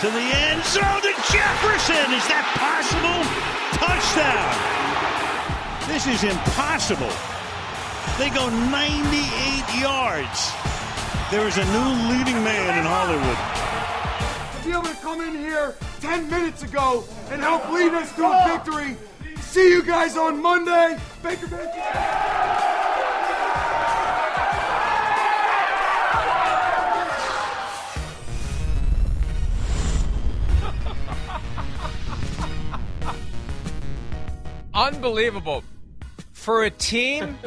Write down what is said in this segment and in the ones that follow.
to the end zone to Jefferson. Is that possible? Touchdown. This is impossible. They go 98 yards. There is a new leading man in Hollywood. To be able to come in here 10 minutes ago and help lead us to a victory. See you guys on Monday. Baker Mayfield. Unbelievable. For a team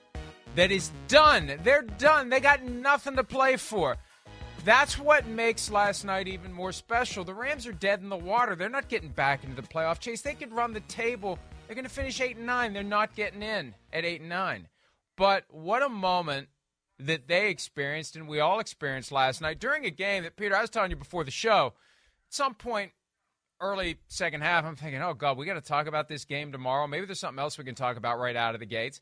that is done, they're done. They got nothing to play for. That's what makes last night even more special. The Rams are dead in the water. They're not getting back into the playoff chase. They could run the table. They're going to finish 8 and 9. They're not getting in at 8 and 9. But what a moment that they experienced and we all experienced last night during a game that Peter I was telling you before the show. At some point early second half, I'm thinking, oh, God, we got to talk about this game tomorrow. Maybe there's something else we can talk about right out of the gates.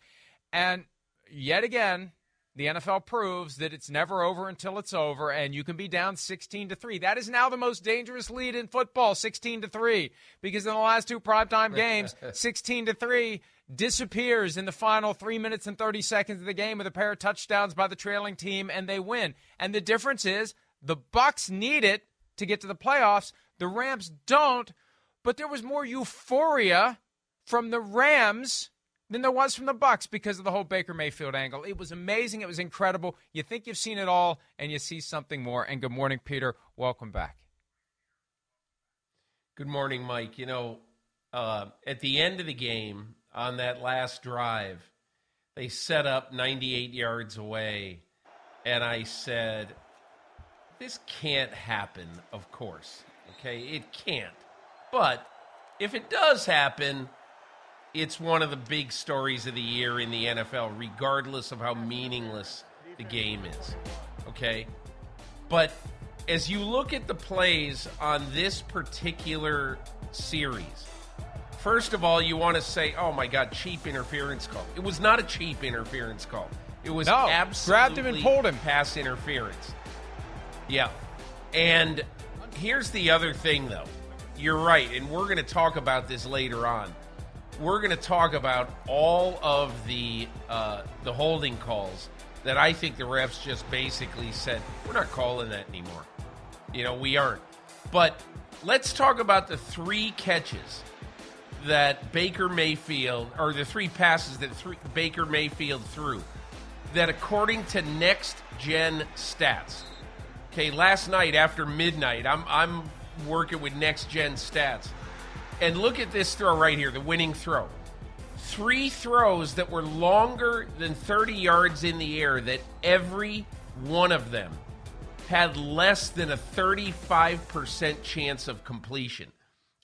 And yet again, the NFL proves that it's never over until it's over, and you can be down 16 to 3. That is now the most dangerous lead in football, 16 to 3, because in the last two primetime games, 16 to 3 disappears in the final three minutes and 30 seconds of the game with a pair of touchdowns by the trailing team, and they win. And the difference is the Bucs need it to get to the playoffs. The Rams don't, but there was more euphoria from the Rams than there was from the Bucs because of the whole Baker Mayfield angle. It was amazing. It was incredible. You think you've seen it all, and you see something more. And good morning, Peter. Welcome back. Good morning, Mike. You know, uh, at the end of the game on that last drive, they set up 98 yards away, and I said, "This can't happen." Of course, okay, it can't. But if it does happen it's one of the big stories of the year in the NFL, regardless of how meaningless the game is. Okay? But as you look at the plays on this particular series, first of all, you want to say, oh my God, cheap interference call. It was not a cheap interference call. It was no, absolutely grabbed him and pulled him. pass interference. Yeah. And here's the other thing, though. You're right, and we're going to talk about this later on we're going to talk about all of the uh, the holding calls that I think the refs just basically said we're not calling that anymore. You know, we aren't. But let's talk about the three catches that Baker Mayfield, or the three passes that Baker Mayfield threw, that according to Next Gen Stats, okay, last night after midnight, I'm I'm working with Next Gen Stats and look at this throw right here, the winning throw. Three throws that were longer than 30 yards in the air, that every one of them had less than a 35% chance of completion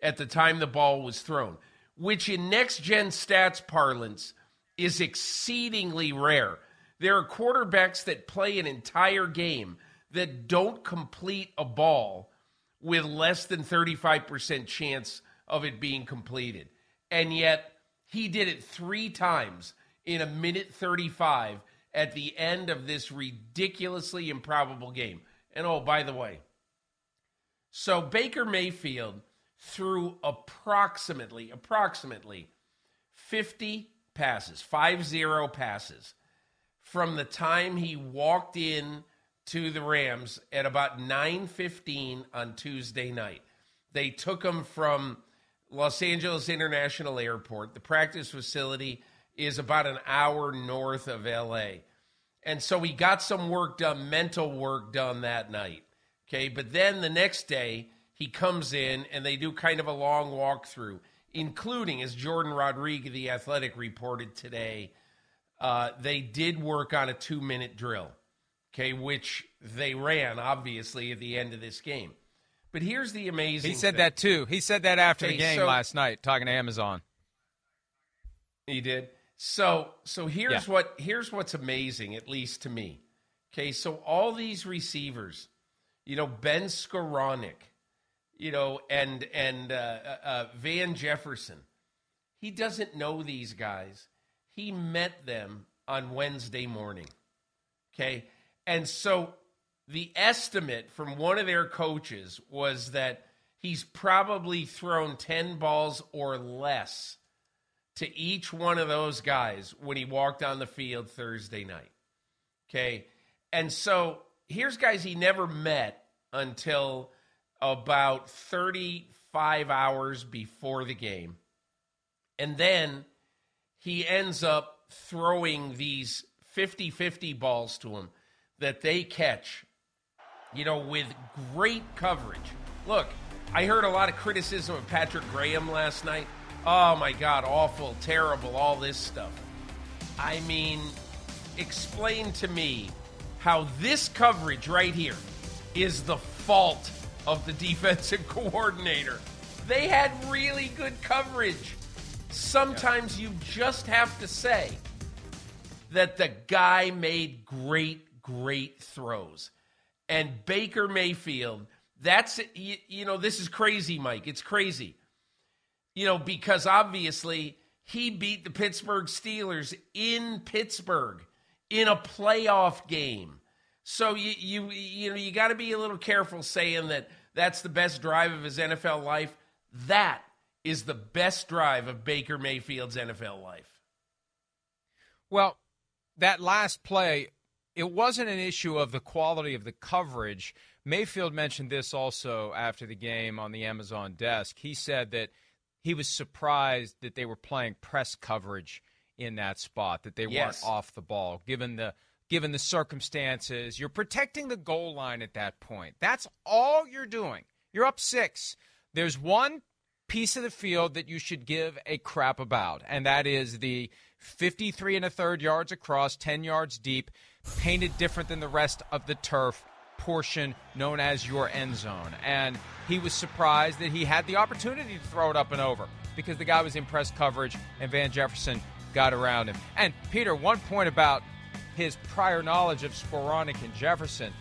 at the time the ball was thrown, which in next gen stats parlance is exceedingly rare. There are quarterbacks that play an entire game that don't complete a ball with less than 35% chance of it being completed. And yet, he did it three times in a minute 35 at the end of this ridiculously improbable game. And oh, by the way, so Baker Mayfield threw approximately, approximately 50 passes, 5-0 passes from the time he walked in to the Rams at about 9:15 on Tuesday night. They took him from Los Angeles International Airport. The practice facility is about an hour north of LA. And so he got some work done, mental work done that night. Okay, but then the next day he comes in and they do kind of a long walkthrough, including, as Jourdan Rodrigue, the athletic, reported today, uh, they did work on a two minute drill, okay, which they ran, obviously, at the end of this game. But here's the amazing He said thing. that too. He said that after Okay, the game so- last night, talking to Amazon. He did. So so here's Yeah. what here's what's amazing, at least to me. Okay, so all these receivers, you know, Ben Skowronek, you know, and and uh, uh, Van Jefferson, he doesn't know these guys. He met them on Wednesday morning. Okay, and so the estimate from one of their coaches was that he's probably thrown ten balls or less to each one of those guys when he walked on the field Thursday night. Okay. And so here's guys he never met until about 35 hours before the game. And then he ends up throwing these 50 50 balls to him that they catch, you know, with great coverage. Look, I heard a lot of criticism of Patrick Graham last night. Oh my God, awful, terrible, all this stuff. I mean, explain to me how this coverage right here is the fault of the defensive coordinator. They had really good coverage. Sometimes you just have to say that the guy made great, great throws. And Baker Mayfield, that's, you, you know, this is crazy, Mike. It's crazy. You know, because obviously he beat the Pittsburgh Steelers in Pittsburgh in a playoff game. So you you you know you got to be a little careful saying that that's the best drive of his NFL life. That is the best drive of Baker Mayfield's NFL life. Well, that last play, it wasn't an issue of the quality of the coverage. Mayfield mentioned this also after the game on the Amazon desk. He said that he was surprised that they were playing press coverage in that spot, that they Yes. weren't off the ball, given the given the circumstances. You're protecting the goal line at that point. That's all you're doing. You're up six. There's one piece of the field that you should give a crap about, and that is the 53 and a third yards across, 10 yards deep, painted different than the rest of the turf portion known as your end zone. And he was surprised that he had the opportunity to throw it up and over because the guy was in press coverage and Van Jefferson got around him. And Peter, one point about his prior knowledge of Skowronek and Jefferson.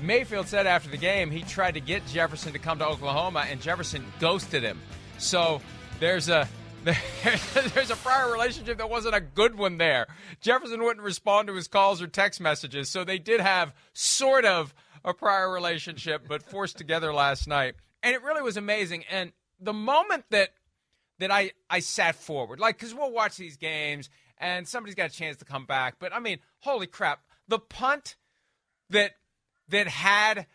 Mayfield said after the game he tried to get Jefferson to come to Oklahoma, and Jefferson ghosted him. So there's a there's a prior relationship that wasn't a good one there. Jefferson wouldn't respond to his calls or text messages, so they did have sort of a prior relationship, but forced together last night, and it really was amazing. And the moment that that I I sat forward, like because we'll watch these games and somebody's got a chance to come back, but I mean, holy crap, the punt that that had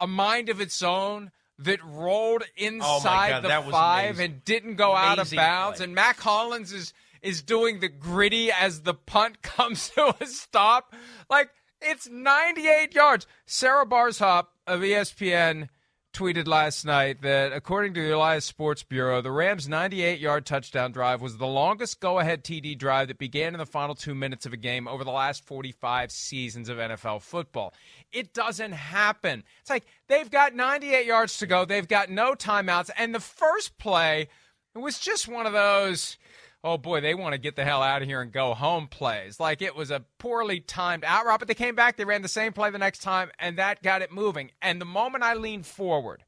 a mind of its own that rolled inside God, the five amazing. and didn't go out of bounds. play. And Mack Hollins is is doing the gritty as the punt comes to a stop. Like it's 98 yards. Sarah Barshop of ESPN tweeted last night that according to the Elias Sports Bureau, the Rams' 98 yard touchdown drive was the longest go ahead TD drive that began in the final two minutes of a game over the last 45 seasons of NFL football. It doesn't happen. It's like they've got 98 yards to go, they've got no timeouts, and the first play was just one of those. Oh boy, they want to get the hell out of here and go home plays. Like it was a poorly timed out route, but they came back, they ran the same play the next time, and that got it moving. And the moment I leaned forward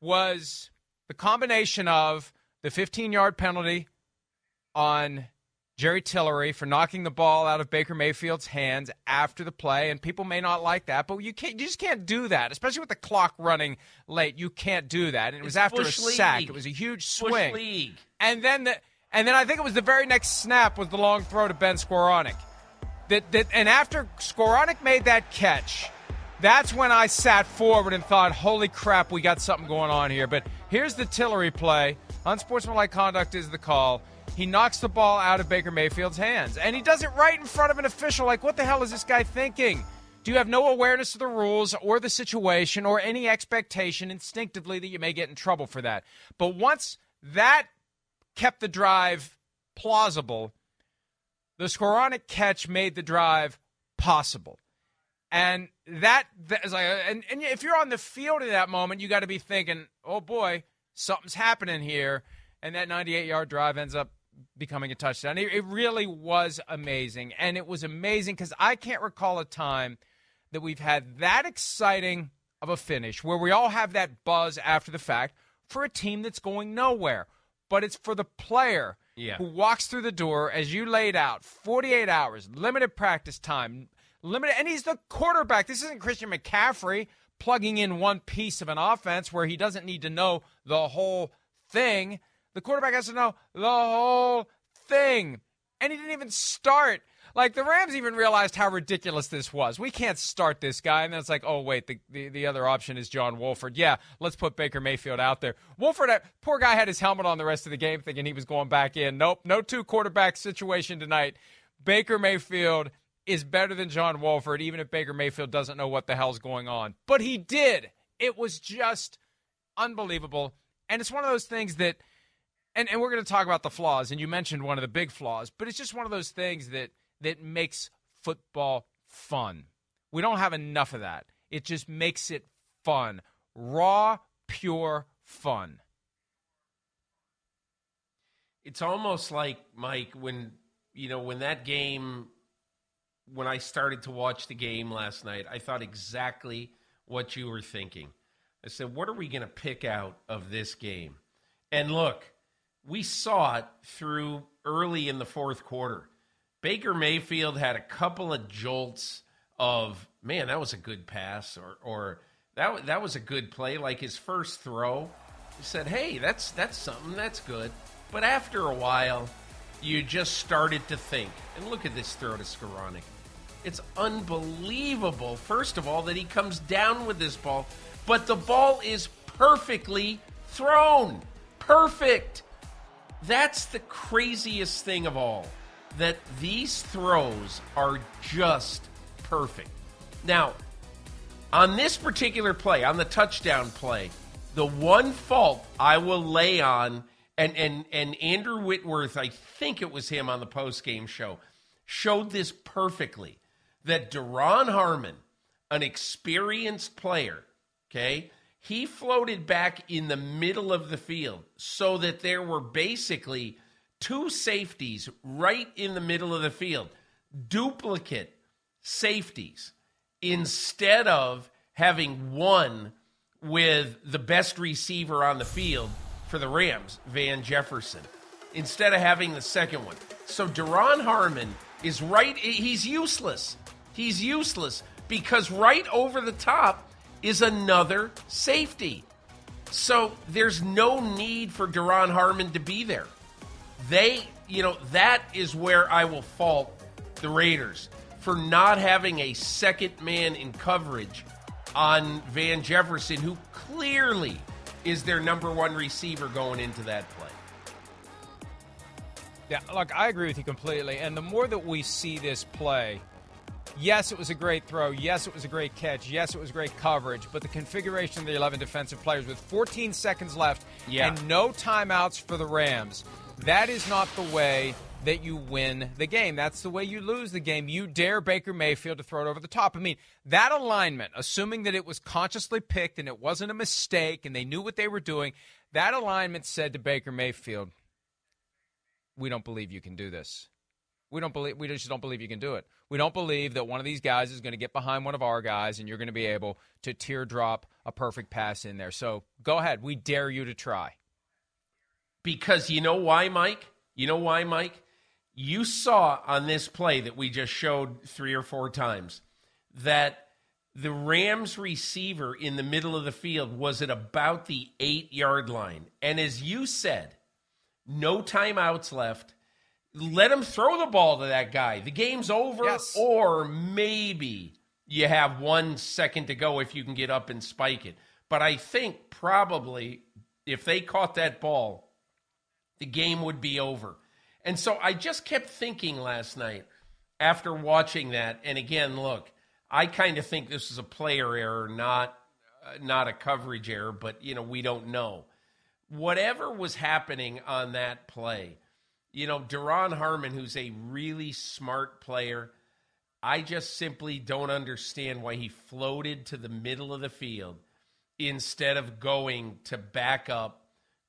was the combination of the 15 yard penalty on Jerry Tillery for knocking the ball out of Baker Mayfield's hands after the play, and people may not like that, but you can't, you just can't do that, especially with the clock running late. You can't do that, and it was It's after a League. sack. It was a huge swing, and then the and then I think it was the very next snap was the long throw to Ben Skowronek. That that and after Skowronek made that catch, that's when I sat forward and thought, "Holy crap, we got something going on here." But here's the Tillery play. Unsportsmanlike conduct is the call. He knocks the ball out of Baker Mayfield's hands, and he does it right in front of an official. Like, what the hell is this guy thinking? Do you have no awareness of the rules or the situation or any expectation instinctively that you may get in trouble for that? But once that kept the drive plausible, the Skowronek catch made the drive possible. And that, that is like, and, and if you're on the field in that moment, you got to be thinking, oh boy, something's happening here. And that 98 yard drive ends up becoming a touchdown. It, it really was amazing. And it was amazing because I can't recall a time that we've had that exciting of a finish where we all have that buzz after the fact for a team that's going nowhere. But it's for the player Yeah. who walks through the door as you laid out 48 hours, limited practice time, limited, and he's the quarterback. This isn't Christian McCaffrey plugging in one piece of an offense where he doesn't need to know the whole thing. The quarterback has to know the whole thing. And he didn't even start. Like the Rams even realized how ridiculous this was. We can't start this guy. And then it's like, oh, wait, the, the, the other option is John Wolford. Yeah, let's put Baker Mayfield out there. Wolford, uh, poor guy, had his helmet on the rest of the game thinking he was going back in. Nope, no two quarterback situation tonight. Baker Mayfield is better than John Wolford, even if Baker Mayfield doesn't know what the hell's going on. But he did. It was just unbelievable. And it's one of those things that and, and we're going to talk about the flaws, and you mentioned one of the big flaws, but it's just one of those things that that makes football fun. We don't have enough of that. It just makes it fun, raw, pure fun. It's almost like Mike when you know when that game when I started to watch the game last night, I thought exactly what you were thinking. I said, "What are we going to pick out of this game?" And look, we saw it through early in the fourth quarter. Baker Mayfield had a couple of jolts of, man, that was a good pass, or or that that was a good play. Like his first throw, he said, "Hey, that's that's something. That's good." But after a while, you just started to think, and look at this throw to Skowronek. It's unbelievable. First of all, that he comes down with this ball, but the ball is perfectly thrown. Perfect. That's the craziest thing of all. That these throws are just perfect. Now, on this particular play, on the touchdown play, the one fault I will lay on, and and and Andrew Whitworth, I think it was him on the post game show, showed this perfectly. That Duron Harmon, an experienced player, okay, he floated back in the middle of the field so that there were basically two safeties right in the middle of the field, duplicate safeties, instead of having one with the best receiver on the field for the Rams, Van Jefferson, instead of having the second one. So Duron Harmon is right, he's useless. He's useless because right over the top is another safety. So there's no need for Duron Harmon to be there. They, you know, that is where I will fault the Raiders for not having a second man in coverage on Van Jefferson, who clearly is their number one receiver going into that play. Yeah, look, I agree with you completely. And the more that we see this play, yes, it was a great throw. Yes, it was a great catch. Yes, it was great coverage. But the configuration of the 11 defensive players with 14 seconds left Yeah. and no timeouts for the Rams, that is not the way that you win the game. That's the way you lose the game. You dare Baker Mayfield to throw it over the top. I mean, that alignment, assuming that it was consciously picked and it wasn't a mistake and they knew what they were doing, that alignment said to Baker Mayfield, we don't believe you can do this. We don't believe we just don't believe you can do it. We don't believe that one of these guys is going to get behind one of our guys and you're going to be able to teardrop a perfect pass in there. So go ahead. We dare you to try. Because you know why, Mike? You know why, Mike? You saw on this play that we just showed three or four times that the Rams receiver in the middle of the field was at about the eight yard line. And as you said, no timeouts left. Let him throw the ball to that guy. The game's over, Yes. or maybe you have one second to go if you can get up and spike it. But I think probably if they caught that ball, the game would be over. And so I just kept thinking last night after watching that. And again, look, I kind of think this is a player error, not uh, not a coverage error, but you know we don't know. Whatever was happening on that play, you know, Duron Harmon, who's a really smart player, I just simply don't understand why he floated to the middle of the field instead of going to back up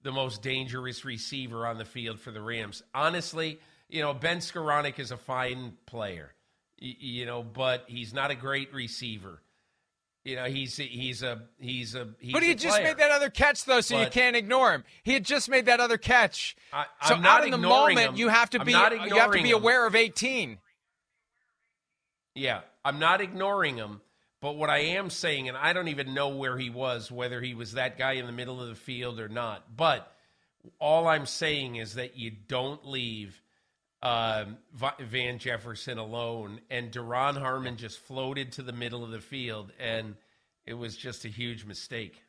the most dangerous receiver on the field for the Rams. Honestly, you know, Ben Skowronek is a fine player, you know, but he's not a great receiver. You know, he's he's a he's a he's But he just player. made that other catch, though, so you can't ignore him. He had just made that other catch. I- so I'm not out in the moment, him. you have to be you have to be him. aware of 18. Yeah, I'm not ignoring him, but what I am saying, and I don't even know where he was, whether he was that guy in the middle of the field or not, but all I'm saying is that you don't leave um, Van Jefferson alone, and Duron Harmon just floated to the middle of the field, and it was just a huge mistake.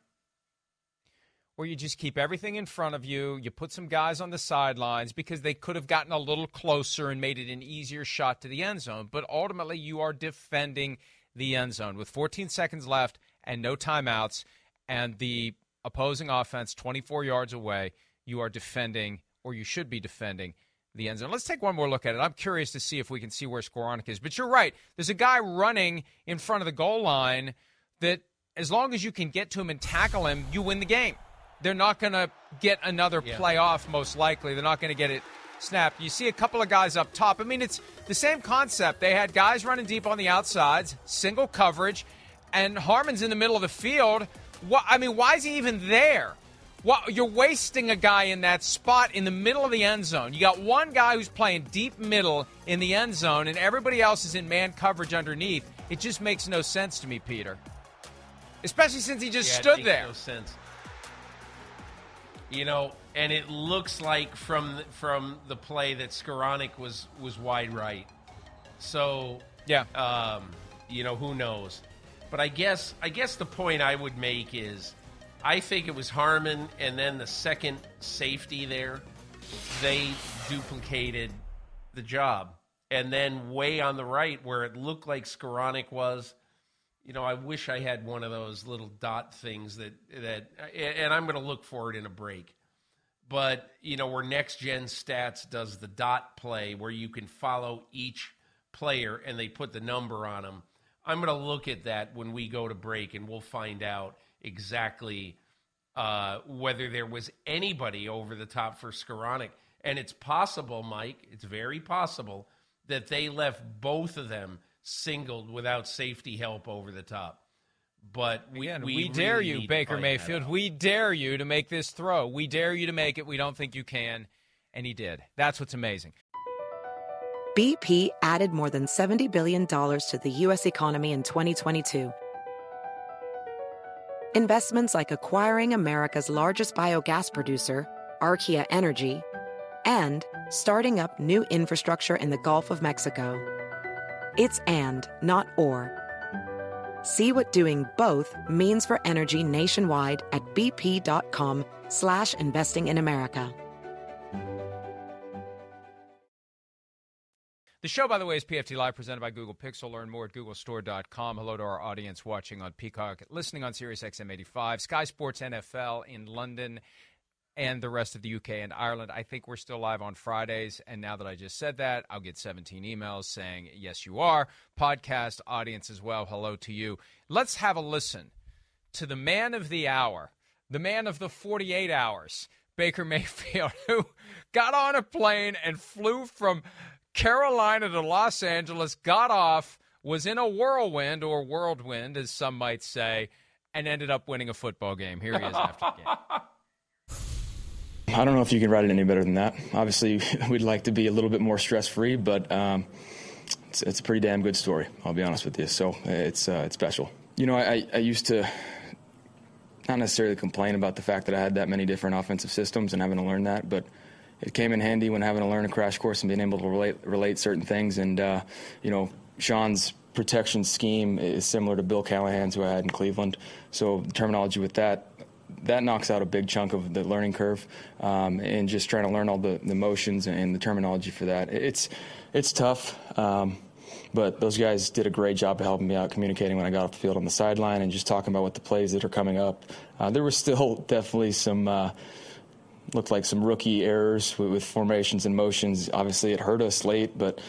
Where you just keep everything in front of you. You put some guys on the sidelines because they could have gotten a little closer and made it an easier shot to the end zone. But ultimately, you are defending the end zone with 14 seconds left and no timeouts, and the opposing offense 24 yards away. You are defending, or you should be defending, the end zone. Let's take one more look at it. I'm curious to see if we can see where Skowronek is. But you're right. There's a guy running in front of the goal line that, as long as you can get to him and tackle him, you win the game. They're not going to get another Yeah. play off, most likely. They're not going to get it snapped. You see a couple of guys up top. I mean, it's the same concept. They had guys running deep on the outsides, single coverage, and Harmon's in the middle of the field. What, I mean, why is he even there? What, you're wasting a guy in that spot in the middle of the end zone. You got one guy who's playing deep middle in the end zone, and everybody else is in man coverage underneath. It just makes no sense to me, Peter. Especially since he just Yeah, stood there. No sense. You know, and it looks like from from the play that Skowronek was was wide right. So Yeah. um, you know who knows. But I guess I guess the point I would make is, I think it was Harmon and then the second safety there, they duplicated the job. And then way on the right where it looked like Skowronek was, you know, I wish I had one of those little dot things that that, and I'm going to look for it in a break. But you know, where Next Gen Stats does the dot play, where you can follow each player and they put the number on them. I'm going to look at that when we go to break, and we'll find out exactly uh, whether there was anybody over the top for Skowronek. And it's possible, Mike. It's very possible that they left both of them singled without safety help over the top. But we, Again, we, we, dare really you, Baker Mayfield. We dare you to make this throw. We dare you to make it. We don't think you can. And he did. That's what's amazing. BP added more than $70 billion to the U.S. economy in 2022. Investments like acquiring America's largest biogas producer, Archaea Energy, and starting up new infrastructure in the Gulf of Mexico. It's and, not or. See what doing both means for energy nationwide at bp.com slash investing in America. The show, by the way, is PFT Live, presented by Google Pixel. Learn more at googlestore.com. Hello to our audience watching on Peacock, listening on Sirius XM 85, Sky Sports NFL in London, and the rest of the UK and Ireland. I think we're still live on Fridays. And now that I just said that, I'll get 17 emails saying, yes, you are. Podcast audience as well. Hello to you. Let's have a listen to the man of the hour, the man of the 48 hours, Baker Mayfield, who got on a plane and flew from Carolina to Los Angeles, got off, was in a whirlwind or whirlwind, as some might say, and ended up winning a football game. Here he is after the game. I don't know if you can write it any better than that. Obviously, we'd like to be a little bit more stress free, but um, it's, it's, a pretty damn good story. I'll be honest with you. So it's uh, it's special. You know, I, I used to not necessarily complain about the fact that I had that many different offensive systems and having to learn that, but it came in handy when having to learn a crash course and being able to relate relate certain things. And uh, you know, Sean's protection scheme is similar to Bill Callahan's, who I had in Cleveland. So the terminology with that that knocks out a big chunk of the learning curve, um, and just trying to learn all the, the motions and the terminology for that. It's it's tough. Um, but those guys did a great job of helping me out communicating when I got off the field on the sideline and just talking about what the plays that are coming up. Uh, there was still definitely some uh, looked like some rookie errors with, with, formations and motions. Obviously, it hurt us late, but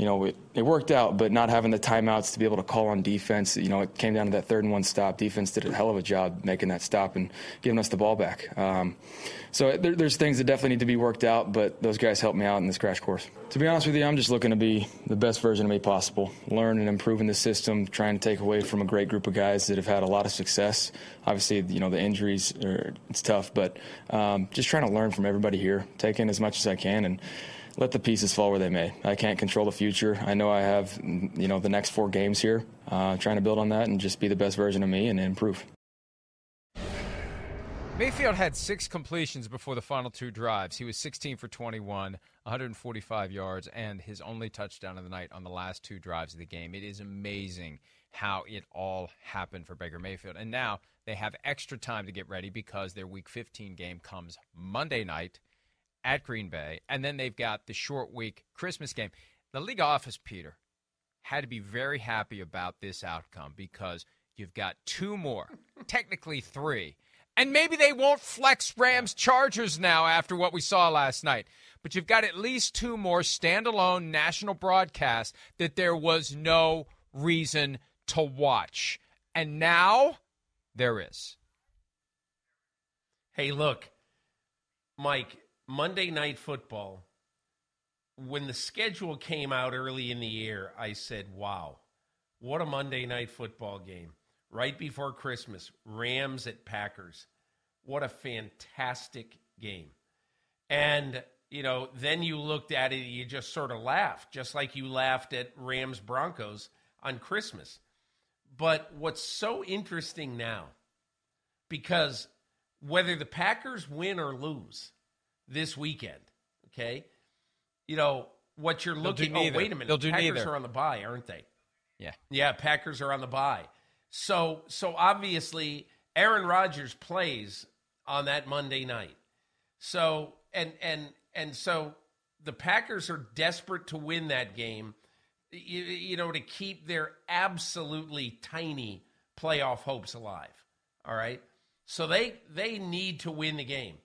you know, it, it, worked out, but not having the timeouts to be able to call on defense, you know, it came down to that third and one stop. Defense did a hell of a job making that stop and giving us the ball back. Um, so there, there's things that definitely need to be worked out, but those guys helped me out in this crash course. To be honest with you, I'm just looking to be the best version of me possible, learn and improve in the system, trying to take away from a great group of guys that have had a lot of success. Obviously, you know, the injuries, are, it's tough, but um, just trying to learn from everybody here, take in as much as I can, and let the pieces fall where they may. I can't control the future. I know I have, you know, the next four games here, uh, trying to build on that and just be the best version of me and improve. Mayfield had six completions before the final two drives. He was 16 for 21, 145 yards, and his only touchdown of the night on the last two drives of the game. It is amazing how it all happened for Baker Mayfield. And now they have extra time to get ready because their Week 15 game comes Monday night at Green Bay, and then they've got the short week Christmas game. The league office, Peter, had to be very happy about this outcome because you've got two more, technically three. And maybe they won't flex Rams Chargers now after what we saw last night. But you've got at least two more standalone national broadcasts that there was no reason to watch. And now there is. Hey, look, Mike, Monday Night Football, when the schedule came out early in the year, I said, wow, what a Monday Night Football game. Right before Christmas, Rams at Packers. What a fantastic game. And, you know, then you looked at it, you just sort of laughed, just like you laughed at Rams Broncos on Christmas. But what's so interesting now, because whether the Packers win or lose, this weekend. Okay, you know what you're looking. Oh, wait a minute. They'll do Packers neither. are on the bye, aren't they? Yeah. Yeah, Packers are on the bye. So so obviously Aaron Rodgers plays on that Monday night. So and and and so the Packers are desperate to win that game. You, you know to keep their absolutely tiny playoff hopes alive. All right. So they they need to win the game.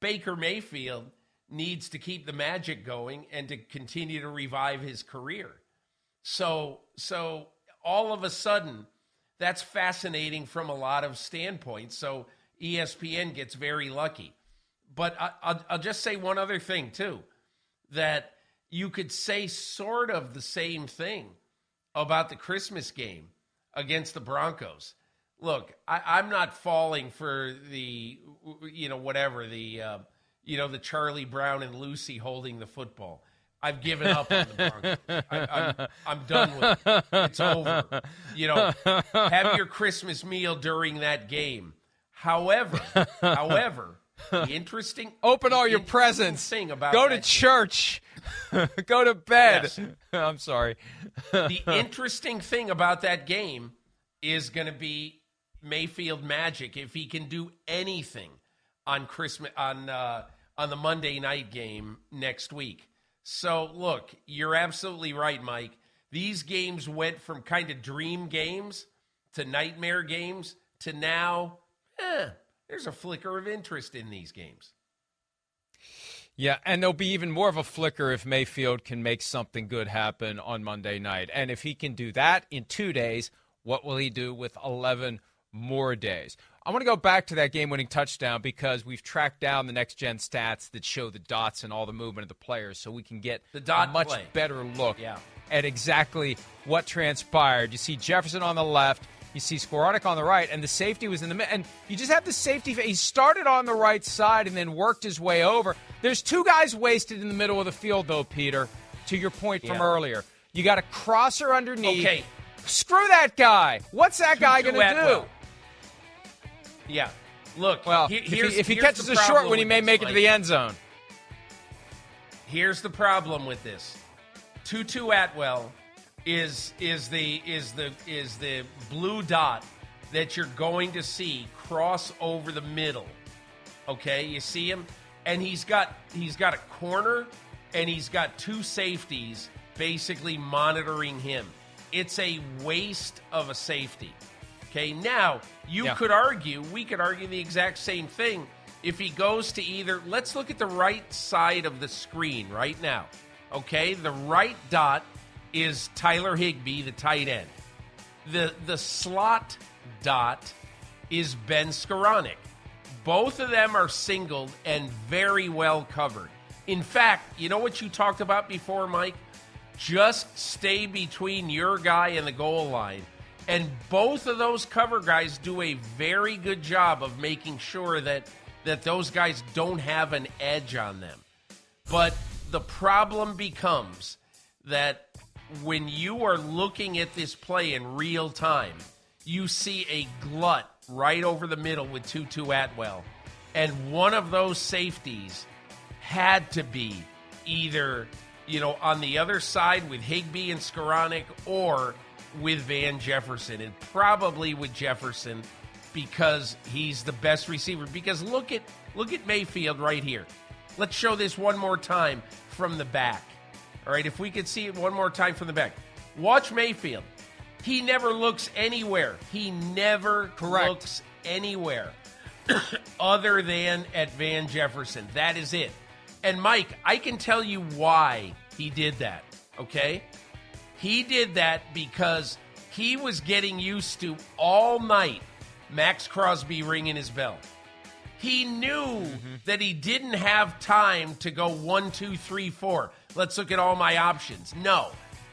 Baker Mayfield needs to keep the magic going and to continue to revive his career. So, so all of a sudden, that's fascinating from a lot of standpoints. So ESPN gets very lucky. But I, will I'll just say one other thing, too, that you could say sort of the same thing about the Christmas game against the Broncos look, I, am not falling for the, you know, whatever the, uh, you know, the Charlie Brown and Lucy holding the football. I've given up on the Broncos. I, am I'm, I'm done with it. It's over. You know, have your Christmas meal during that game. However, however, the interesting open all your presents. Thing about go to church, go to bed. Yes. I'm sorry. the interesting thing about that game is going to be Mayfield magic if he can do anything on Christmas on uh, on the Monday night game next week. So look, you're absolutely right, Mike. These games went from kind of dream games to nightmare games to now, eh, there's a flicker of interest in these games. Yeah, and there'll be even more of a flicker if Mayfield can make something good happen on Monday night. And if he can do that in two days, what will he do with 11 more days. I want to go back to that game winning touchdown because we've tracked down the next gen stats that show the dots and all the movement of the players so we can get The dot a much play. better look Yeah. at exactly what transpired. You see Jefferson on the left, you see Skowronek on the right, and the safety was in the middle. And you just have the safety. He started on the right side and then worked his way over. There's two guys wasted in the middle of the field, though, Peter, to your point from Yeah. earlier. You got a crosser underneath. Okay. Screw that guy. What's that guy going to do? Yeah. Look, Well, he- if he, if he catches a short one, he may make it to the end zone. Here's the problem with this. Tutu Atwell is is the is the is the blue dot that you're going to see cross over the middle. Okay, you see him and he's got he's got a corner and he's got two safeties basically monitoring him. It's a waste of a safety. Okay, now you Yeah. could argue, we could argue the exact same thing if he goes to either, let's look at the right side of the screen right now. Okay, the right dot is Tyler Higbee, the tight end. The the slot dot is Ben Skowronek. Both of them are singled and very well covered. In fact, you know what you talked about before, Mike? Just stay between your guy and the goal line. And both of those cover guys do a very good job of making sure that that those guys don't have an edge on them. But the problem becomes that when you are looking at this play in real time, you see a glut right over the middle with Tutu Atwell. And one of those safeties had to be either, you know, on the other side with Higbee and Skowronek or with Van Jefferson, and probably with Jefferson because he's the best receiver. Because look at look at Mayfield right here. Let's show this one more time from the back. All right, if we could see it one more time from the back. Watch Mayfield. He never looks anywhere. He never Correct. looks anywhere other than at Van Jefferson. That is it. And Mike, I can tell you why he did that, okay? He did that because he was getting used to all night Maxx Crosby ringing his bell. He knew mm-hmm. that he didn't have time to go one, two, three, four. Let's look at all my options. No.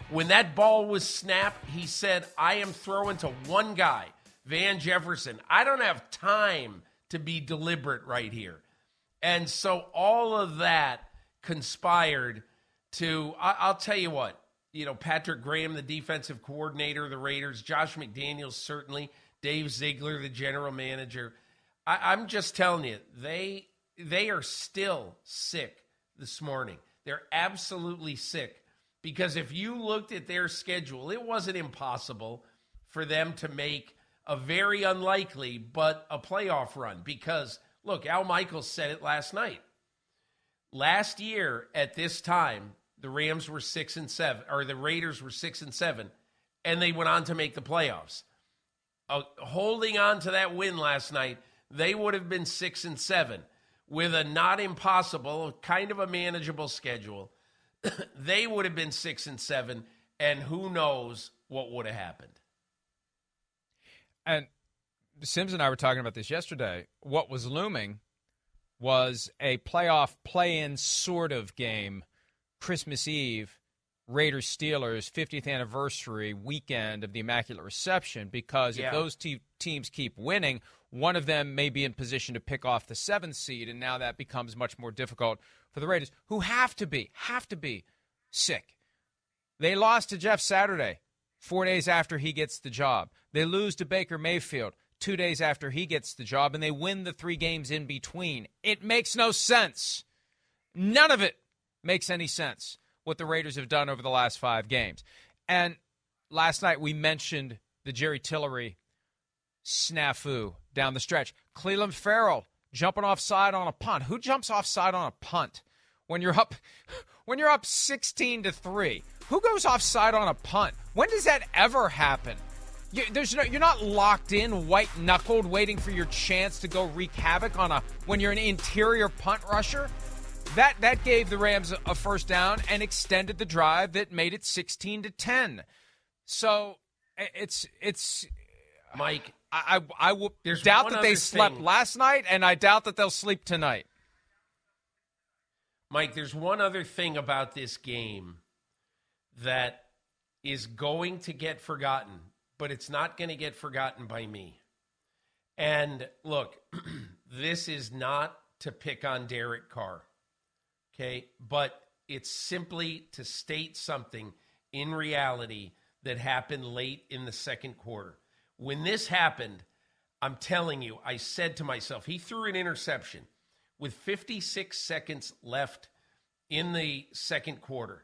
When that ball was snapped, he said, I am throwing to one guy, Van Jefferson. I don't have time to be deliberate right here. And so all of that conspired to, I, I'll tell you what, you know, Patrick Graham, the defensive coordinator of the Raiders, Josh McDaniels, certainly, Dave Ziegler, the general manager. I, I'm just telling you, they they are still sick this morning. They're absolutely sick because if you looked at their schedule, it wasn't impossible for them to make a very unlikely but a playoff run because look, Al Michaels said it last night. Last year at this time, the Rams were 6 and 7 or the Raiders were 6 and 7 and they went on to make the playoffs. Uh, holding on to that win last night, they would have been 6 and 7 with a not impossible, kind of a manageable schedule. they would have been 6 and 7 and who knows what would have happened. And Simms and I were talking about this yesterday. What was looming was a playoff play in sort of game, Christmas Eve, Raiders Steelers 50th anniversary weekend of the Immaculate Reception, because Yeah. if those te- teams keep winning, one of them may be in position to pick off the seventh seed, and now that becomes much more difficult for the Raiders, who have to be, have to be sick. They lost to Jeff Saturday four days after he gets the job. They lose to Baker Mayfield two days after he gets the job, and they win the three games in between. It makes no sense. None of it makes any sense what the Raiders have done over the last five games. And last night we mentioned the Jerry Tillery snafu down the stretch. Clelin Ferrell jumping offside on a punt. Who jumps offside on a punt when you're up when you're up 16 to 3? Who goes offside on a punt? When does that ever happen? You, there's no, you're not locked in, white knuckled, waiting for your chance to go wreak havoc on a when you're an interior punt rusher. That that gave the Rams a- a first down and extended the drive that made it 16 to 10. So it's it's Mike. I I, I will There's doubt that they slept thing. last night, and I doubt that they'll sleep tonight. Mike, there's one other thing about this game that is going to get forgotten, but it's not going to get forgotten by me. And look, this is not to pick on Derek Carr, okay? But it's simply to state something in reality that happened late in the second quarter. When this happened, I'm telling you, I said to myself, he threw an interception with 56 seconds left in the second quarter.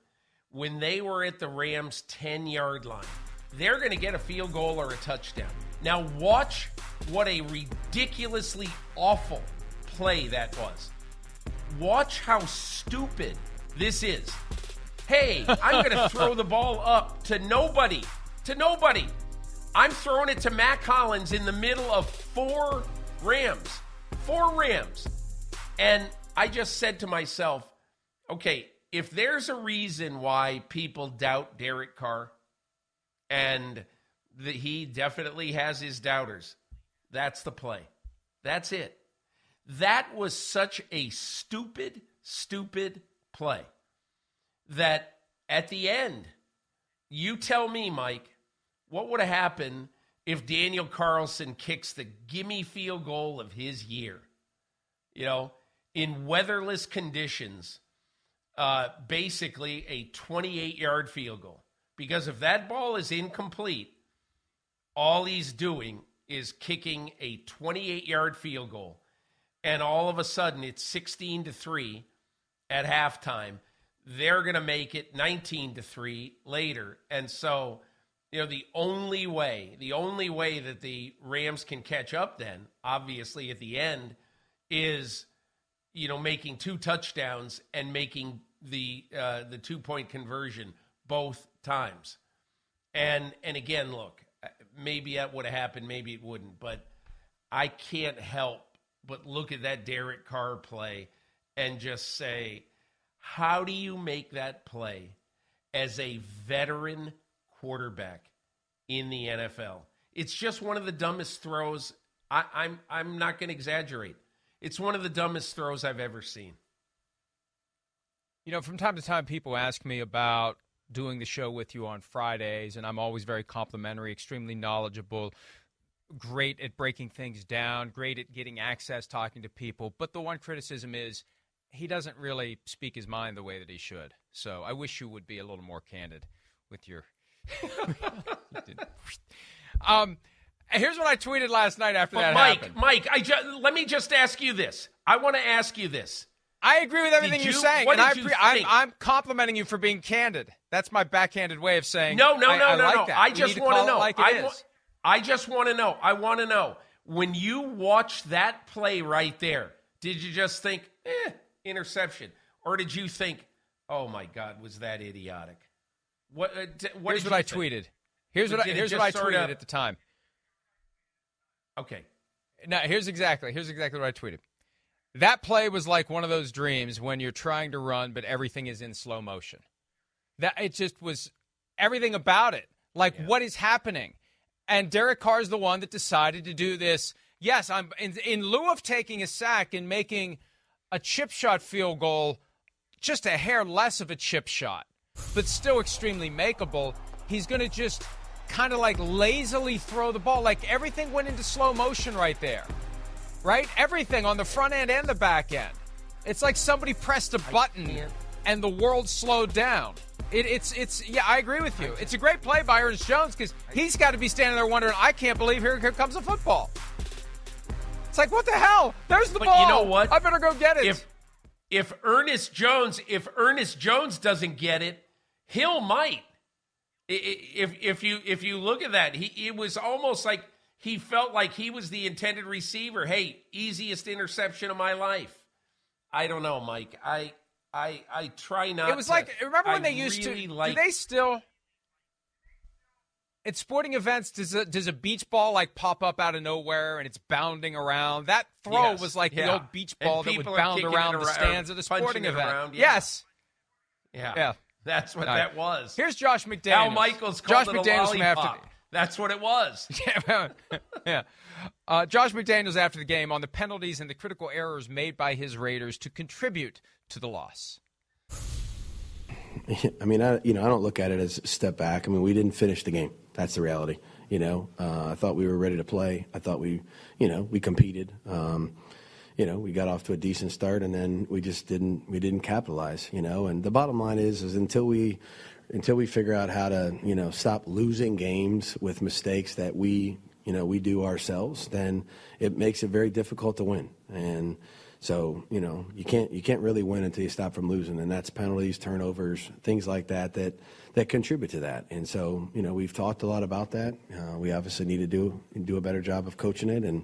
When they were at the Rams' 10 yard line, they're going to get a field goal or a touchdown. Now, watch what a ridiculously awful play that was. Watch how stupid this is. Hey, I'm going to throw the ball up to nobody. To nobody. I'm throwing it to Mack Hollins in the middle of four Rams. Four Rams. And I just said to myself, okay, if there's a reason why people doubt Derek Carr, and that he definitely has his doubters, that's the play. That's it. That was such a stupid, stupid play that at the end, you tell me, Mike, what would have happened if Daniel Carlson kicks the gimme field goal of his year? You know, in weatherless conditions, uh, basically a 28 yard field goal. Because if that ball is incomplete, all he's doing is kicking a 28 yard field goal. And all of a sudden, it's 16 to 3 at halftime. They're going to make it 19 to 3 later. And so, you know, the only way, the only way that the Rams can catch up then, obviously at the end, is you know making two touchdowns and making the uh, the two point conversion both times. And and again, look, maybe that would have happened, maybe it wouldn't, but I can't help but look at that Derek Carr play and just say, how do you make that play as a veteran quarterback in the NFL? It's just one of the dumbest throws. I, I'm I'm not going to exaggerate. It's one of the dumbest throws I've ever seen. You know, from time to time, people ask me about doing the show with you on Fridays, and I'm always very complimentary, extremely knowledgeable, great at breaking things down, great at getting access, talking to people. But the one criticism is he doesn't really speak his mind the way that he should. So I wish you would be a little more candid with your. um, here's what I tweeted last night after But that Mike, happened. Mike, I ju- let me just ask you this. I want to ask you this. I agree with everything Did you're saying, what and did I you pre- I'm, think? I'm complimenting you for being candid. That's my backhanded way of saying No, no, no, I no, like no. that. I We just want to know. like it I, I just want to know. I want to know. When you watched that play right there, did you just think, eh, interception? Or did you think, oh my God, was that idiotic? What, uh, d- what Here's what I think? tweeted. Here's what I, here's what I tweeted at the time. Okay. No, here's exactly here's exactly what I tweeted. That play was like one of those dreams when you're trying to run, but everything is in slow motion. That it just was everything about it. Like what is happening? And Derek Carr is the one that decided to do this. Yes, I'm in, in lieu of taking a sack and making a chip shot field goal, just a hair less of a chip shot, but still extremely makeable. He's going to just kind of like lazily throw the ball. Like everything went into slow motion right there right? Everything on the front end and the back end. It's like somebody pressed a button and the world slowed down. It, it's it's yeah, I agree with you. It's a great play by Ernest Jones because he's got to be standing there wondering, I can't believe here, here comes a football. It's like what the hell? There's the But ball. you know what? I better go get it. If if Ernest Jones, if Ernest Jones doesn't get it, Hill might. If if you if you look at that, he it was almost like he felt like he was the intended receiver. Hey, easiest interception of my life. I don't know, Mike. I I I try not. it was to- like remember when I they used really to? Like, do they still? At sporting events, does a, does a beach ball like pop up out of nowhere and it's bounding around? That throw Yes, was like the old beach ball that would bound kicking around the stands at a sporting event. around, yeah. Yes. yeah, Yeah. That's what right. that was. Here's Josh McDaniels. Al Michaels Josh called it a McDaniels after. That's what it was. yeah. yeah. Uh, Josh McDaniels after the game on the penalties and the critical errors made by his Raiders to contribute to the loss. I mean, I you know I don't look at it as a step back. I mean, we didn't finish the game. That's the reality. You know, uh, I thought we were ready to play. I thought we, you know, we competed. Um, you know, we got off to a decent start, and then we just didn't we didn't capitalize. You know, and the bottom line is is until we until we figure out how to you know stop losing games with mistakes that we you know we do ourselves, then it makes it very difficult to win. And so you know you can't you can't really win until you stop from losing, and that's penalties, turnovers, things like that that that contribute to that. And so you know we've talked a lot about that. Uh, we obviously need to do do a better job of coaching it and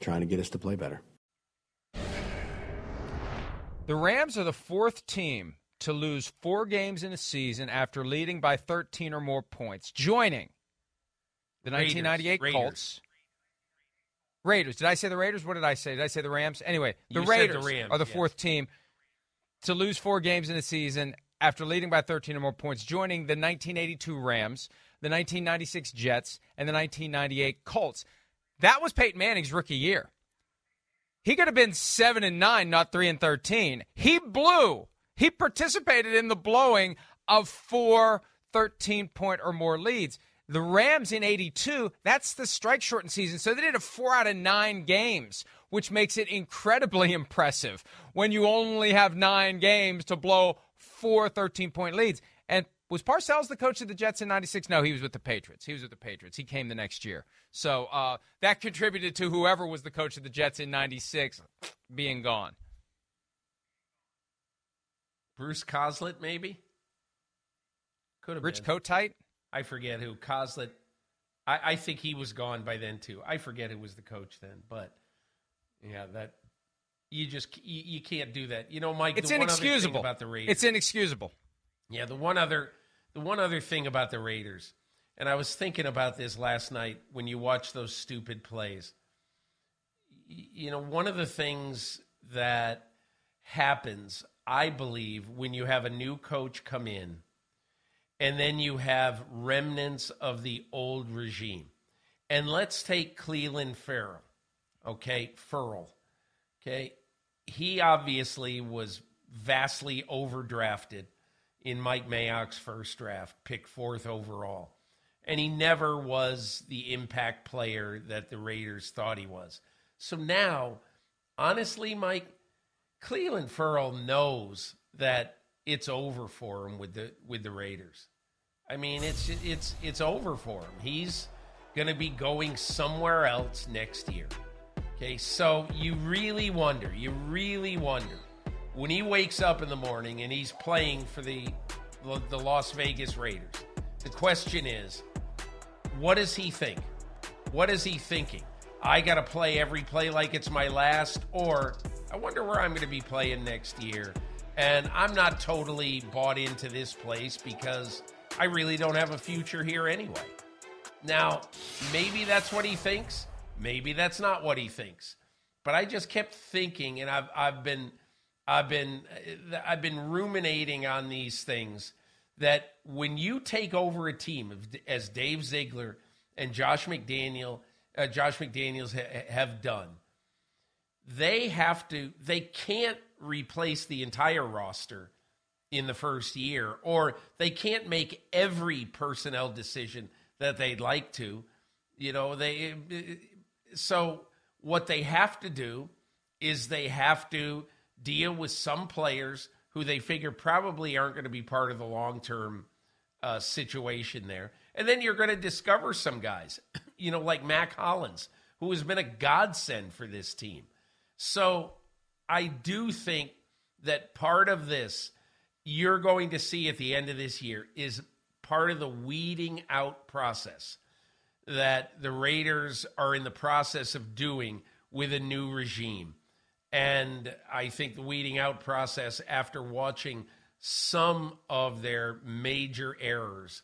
trying to get us to play better. The Rams are the fourth team to lose four games in a season after leading by 13 or more points, joining the Raiders. 1998 Raiders. Colts. Raiders. Did I say the Raiders? What did I say? Did I say the Rams? Anyway, the You said the Raiders Rams, are the fourth team to lose four games in a season after leading by 13 or more points, joining the 1982 Rams, the 1996 Jets, and the 1998 Colts. That was Peyton Manning's rookie year. He could have been 7 and 9, not 3 and 13. He blew. He participated in the blowing of four 13 point or more leads. The Rams in 82, that's the strike shortened season. So they did a four out of nine games, which makes it incredibly impressive when you only have nine games to blow four 13 point leads. And was Parcells the coach of the Jets in 96? No, he was with the Patriots. He was with the Patriots. He came the next year. So uh, that contributed to whoever was the coach of the Jets in 96 being gone. Bruce Coslet, maybe? Could have Rich been. Kotite? I forget who. Coslet. I, I think he was gone by then, too. I forget who was the coach then. But, yeah, that. You just you, you can't do that. You know, Mike. It's the one other thing inexcusable. about the Raiders. It's inexcusable. Yeah, the one other the one other thing about the Raiders, and I was thinking about this last night when you watch those stupid plays. You know, one of the things that happens, I believe, when you have a new coach come in and then you have remnants of the old regime. And let's take Clelin Ferrell, okay, Ferrell, okay. He obviously was vastly overdrafted in Mike Mayock's first draft, pick fourth overall. And he never was the impact player that the Raiders thought he was. So now, honestly, Mike, Clelin Ferrell knows that it's over for him with the with the Raiders. I mean, it's it's it's over for him. He's going to be going somewhere else next year. Okay, so you really wonder, you really wonder when he wakes up in the morning and he's playing for the the Las Vegas Raiders. The question is, what does he think? What is he thinking? I got to play every play like it's my last, or I wonder where I'm going to be playing next year. And I'm not totally bought into this place because I really don't have a future here anyway. Now, maybe that's what he thinks. Maybe that's not what he thinks. But I just kept thinking, and I've I've been I've been I've been ruminating on these things that when you take over a team as Dave Ziegler and Josh McDaniel, uh, Josh McDaniels ha- have done, they have to they can't replace the entire roster in the first year, or they can't make every personnel decision that they'd like to. You know, they so what they have to do is they have to deal with some players who they figure probably aren't going to be part of the long term uh, situation there. And then you're going to discover some guys, you know, like Mack Hollins, who has been a godsend for this team. So I do think that part of this you're going to see at the end of this year is part of the weeding out process that the Raiders are in the process of doing with a new regime. And I think the weeding out process, after watching some of their major errors,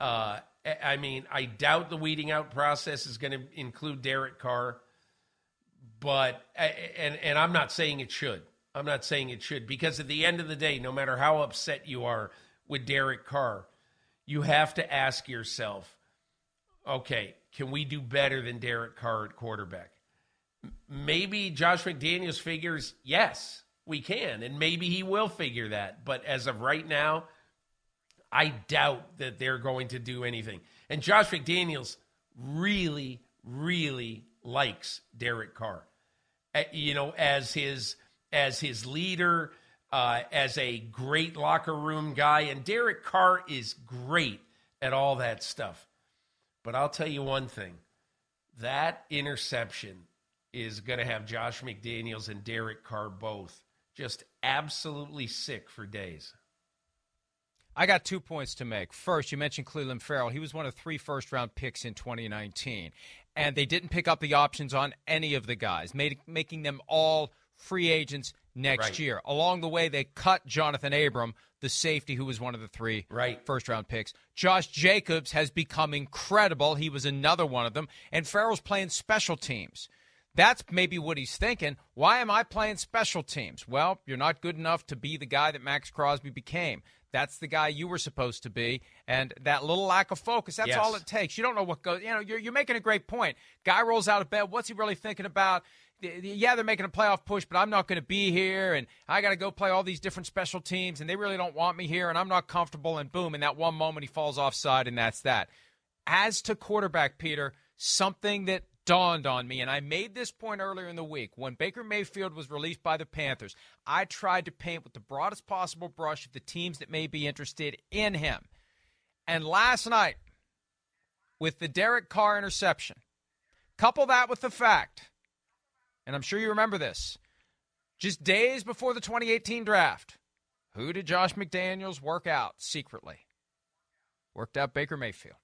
uh, I mean, I doubt the weeding out process is going to include Derek Carr, but and and I'm not saying it should. I'm not saying it should because at the end of the day, no matter how upset you are with Derek Carr, you have to ask yourself, okay, can we do better than Derek Carr at quarterback? Maybe Josh McDaniels figures, yes, we can, and maybe he will figure that. But as of right now, I doubt that they're going to do anything. And Josh McDaniels really, really likes Derek Carr. You know, as his as his leader, uh, as a great locker room guy, and Derek Carr is great at all that stuff. But I'll tell you one thing: that interception is going to have Josh McDaniels and Derek Carr both just absolutely sick for days. I got two points to make. First, you mentioned Clelin Ferrell. He was one of three first round picks in 2019. And they didn't pick up the options on any of the guys, made, making them all free agents next Right. year. Along the way, they cut Jonathan Abram, the safety who was one of the three Right. first round picks. Josh Jacobs has become incredible. He was another one of them. And Ferrell's playing special teams. That's maybe what he's thinking. Why am I playing special teams? Well, you're not good enough to be the guy that Maxx Crosby became. That's the guy you were supposed to be. And that little lack of focus, that's Yes. all it takes. You don't know what goes, you know, you're, you're making a great point. Guy rolls out of bed. What's he really thinking about? Yeah, they're making a playoff push, but I'm not going to be here, and I got to go play all these different special teams, and they really don't want me here, and I'm not comfortable. And boom, in that one moment, he falls offside, and that's that. As to quarterback, Peter, something that dawned on me, and I made this point earlier in the week when Baker Mayfield was released by the Panthers. I tried to paint with the broadest possible brush of the teams that may be interested in him. And last night, with the Derek Carr interception, couple that with the fact, and I'm sure you remember this, just days before the 2018 draft, who did Josh McDaniels work out secretly? Worked out Baker Mayfield.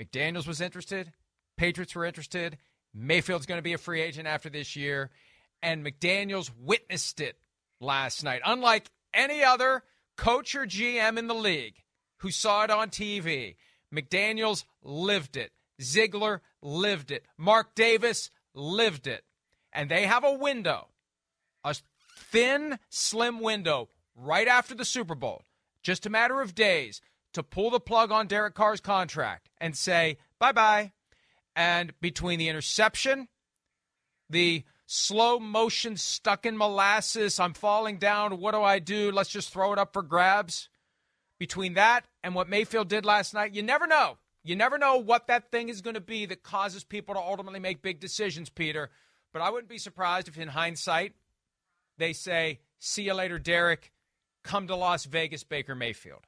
McDaniels was interested. Patriots were interested. Mayfield's going to be a free agent after this year. And McDaniels witnessed it last night. Unlike any other coach or GM in the league who saw it on TV, McDaniels lived it. Ziegler lived it. Mark Davis lived it. And they have a window, a thin, slim window right after the Super Bowl, just a matter of days to pull the plug on Derek Carr's contract and say bye bye. And between the interception, the slow motion stuck in molasses, I'm falling down, what do I do? Let's just throw it up for grabs. Between that and what Mayfield did last night, you never know. You never know what that thing is going to be that causes people to ultimately make big decisions, Peter. But I wouldn't be surprised if, in hindsight, they say, see you later, Derek. Come to Las Vegas, Baker Mayfield.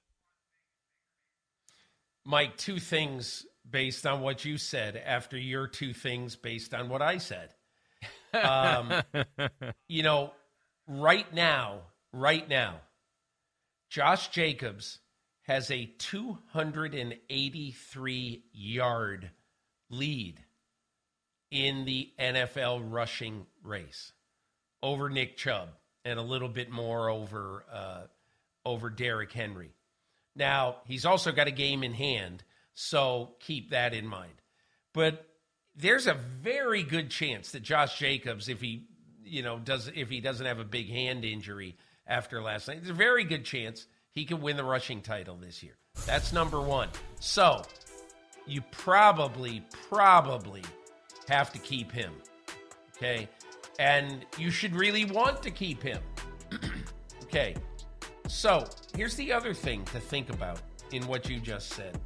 Mike, two things based on what you said after your two things based on what I said. Um, you know, right now, right now, Josh Jacobs has a 283 yard lead in the NFL rushing race over Nick Chubb and a little bit more over uh, over Derrick Henry. Now, he's also got a game in hand, so keep that in mind. But there's a very good chance that Josh Jacobs, if he, you know, does if he doesn't have a big hand injury after last night, there's a very good chance he could win the rushing title this year. That's number one. So you probably, probably have to keep him. Okay. And you should really want to keep him. okay. So here's the other thing to think about in what you just said.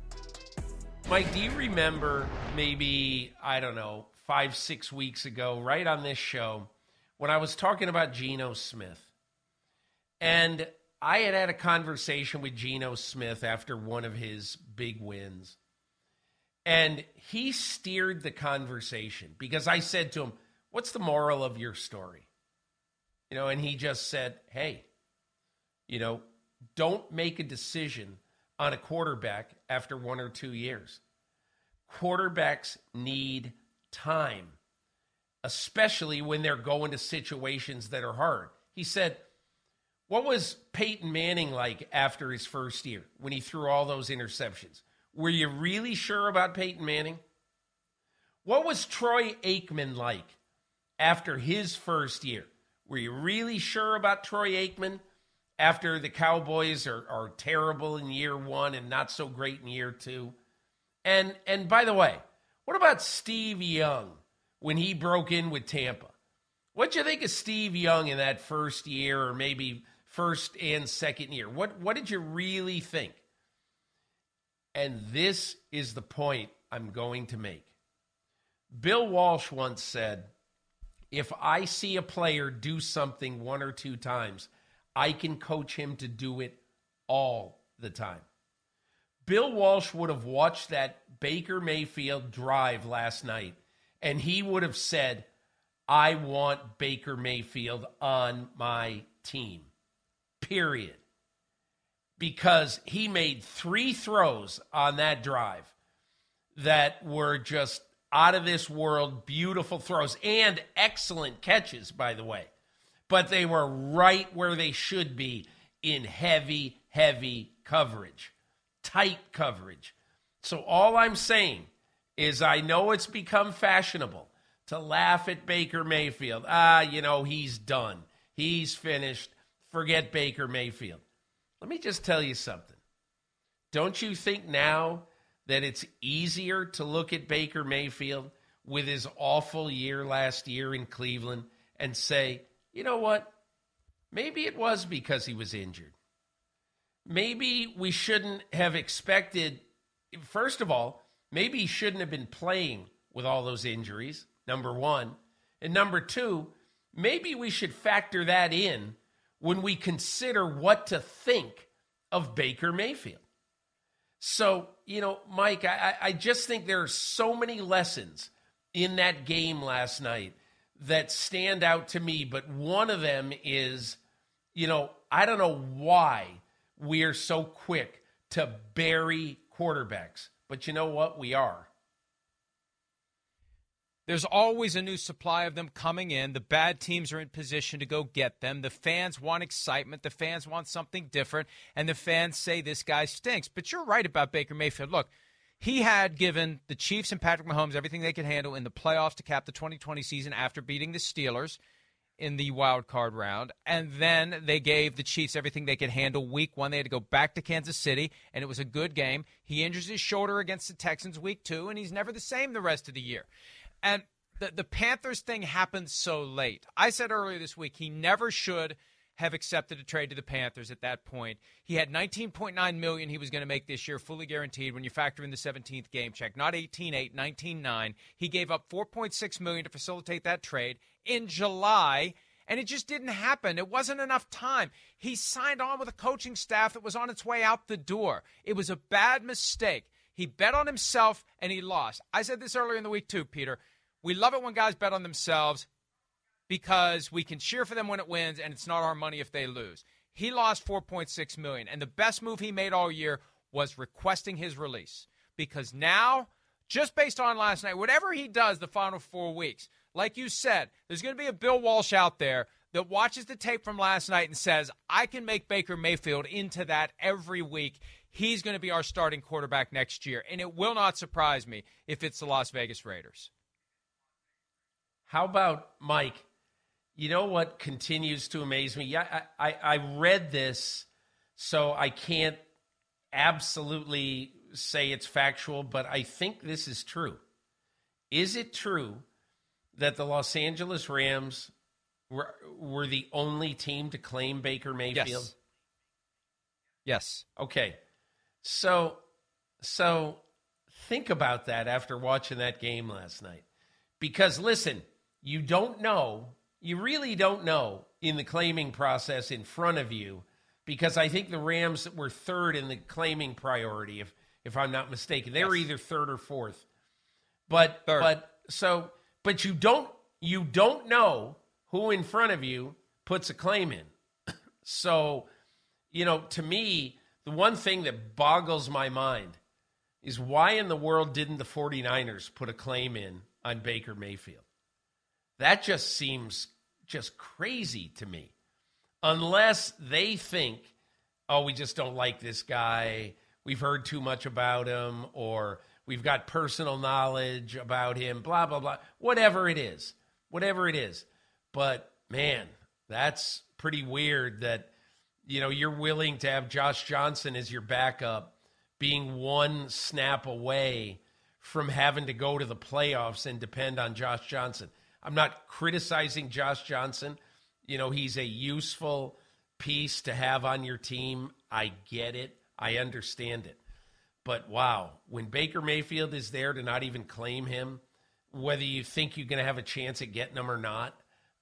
Mike, do you remember maybe, I don't know, five, six weeks ago, right on this show, when I was talking about Geno Smith? And I had had a conversation with Geno Smith after one of his big wins. And he steered the conversation because I said to him, What's the moral of your story? You know, and he just said, Hey, you know, don't make a decision on a quarterback after one or two years. Quarterbacks need time, especially when they're going to situations that are hard. He said, What was Peyton Manning like after his first year when he threw all those interceptions? Were you really sure about Peyton Manning? What was Troy Aikman like after his first year? Were you really sure about Troy Aikman after the Cowboys are, are terrible in year one and not so great in year two? And and by the way, what about Steve Young when he broke in with Tampa? What'd you think of Steve Young in that first year, or maybe first and second year? What what did you really think? And this is the point I'm going to make. Bill Walsh once said, if I see a player do something one or two times, I can coach him to do it all the time. Bill Walsh would have watched that Baker Mayfield drive last night and he would have said, I want Baker Mayfield on my team. Period. Because he made three throws on that drive that were just out of this world, beautiful throws and excellent catches, by the way. But they were right where they should be in heavy, heavy coverage, tight coverage. So all I'm saying is I know it's become fashionable to laugh at Baker Mayfield. Ah, you know, he's done. He's finished. Forget Baker Mayfield. Let me just tell you something. Don't you think now that it's easier to look at Baker Mayfield with his awful year last year in Cleveland and say, you know what? Maybe it was because he was injured. Maybe we shouldn't have expected, first of all, maybe he shouldn't have been playing with all those injuries number one. And number two, maybe we should factor that in when we consider what to think of Baker Mayfield. So, you know, Mike, I, I just think there are so many lessons in that game last night that stand out to me. But one of them is, you know, I don't know why we are so quick to bury quarterbacks. But you know what? We are. There's always a new supply of them coming in. The bad teams are in position to go get them. The fans want excitement. The fans want something different. And the fans say this guy stinks. But you're right about Baker Mayfield. Look, he had given the Chiefs and Patrick Mahomes everything they could handle in the playoffs to cap the 2020 season after beating the Steelers in the wild card round. And then they gave the Chiefs everything they could handle week one. They had to go back to Kansas City, and it was a good game. He injures his shoulder against the Texans week two, and he's never the same the rest of the year. And the, the Panthers thing happened so late. I said earlier this week he never should have accepted a trade to the Panthers at that point. He had 19.9 million he was going to make this year fully guaranteed when you factor in the 17th game check. Not 18.8, 19.9. He gave up 4.6 million to facilitate that trade in July and it just didn't happen. It wasn't enough time. He signed on with a coaching staff that was on its way out the door. It was a bad mistake. He bet on himself and he lost. I said this earlier in the week too, Peter. We love it when guys bet on themselves because we can cheer for them when it wins and it's not our money if they lose. He lost 4.6 million and the best move he made all year was requesting his release because now just based on last night whatever he does the final 4 weeks like you said there's going to be a Bill Walsh out there that watches the tape from last night and says I can make Baker Mayfield into that every week He's going to be our starting quarterback next year, and it will not surprise me if it's the Las Vegas Raiders. How about Mike? You know what continues to amaze me? Yeah, I, I, I read this, so I can't absolutely say it's factual, but I think this is true. Is it true that the Los Angeles Rams were, were the only team to claim Baker Mayfield? Yes. Yes. Okay. So, so think about that after watching that game last night. Because listen, you don't know, you really don't know in the claiming process in front of you, because I think the Rams were third in the claiming priority, if if I'm not mistaken. They yes. were either third or fourth. But third. but so but you don't you don't know who in front of you puts a claim in. so, you know, to me, the one thing that boggles my mind is why in the world didn't the 49ers put a claim in on Baker Mayfield? That just seems just crazy to me. Unless they think, oh, we just don't like this guy, we've heard too much about him, or we've got personal knowledge about him, blah, blah, blah. Whatever it is. Whatever it is. But man, that's pretty weird that you know, you're willing to have Josh Johnson as your backup being one snap away from having to go to the playoffs and depend on Josh Johnson. I'm not criticizing Josh Johnson. You know, he's a useful piece to have on your team. I get it. I understand it. But wow, when Baker Mayfield is there to not even claim him, whether you think you're going to have a chance at getting him or not,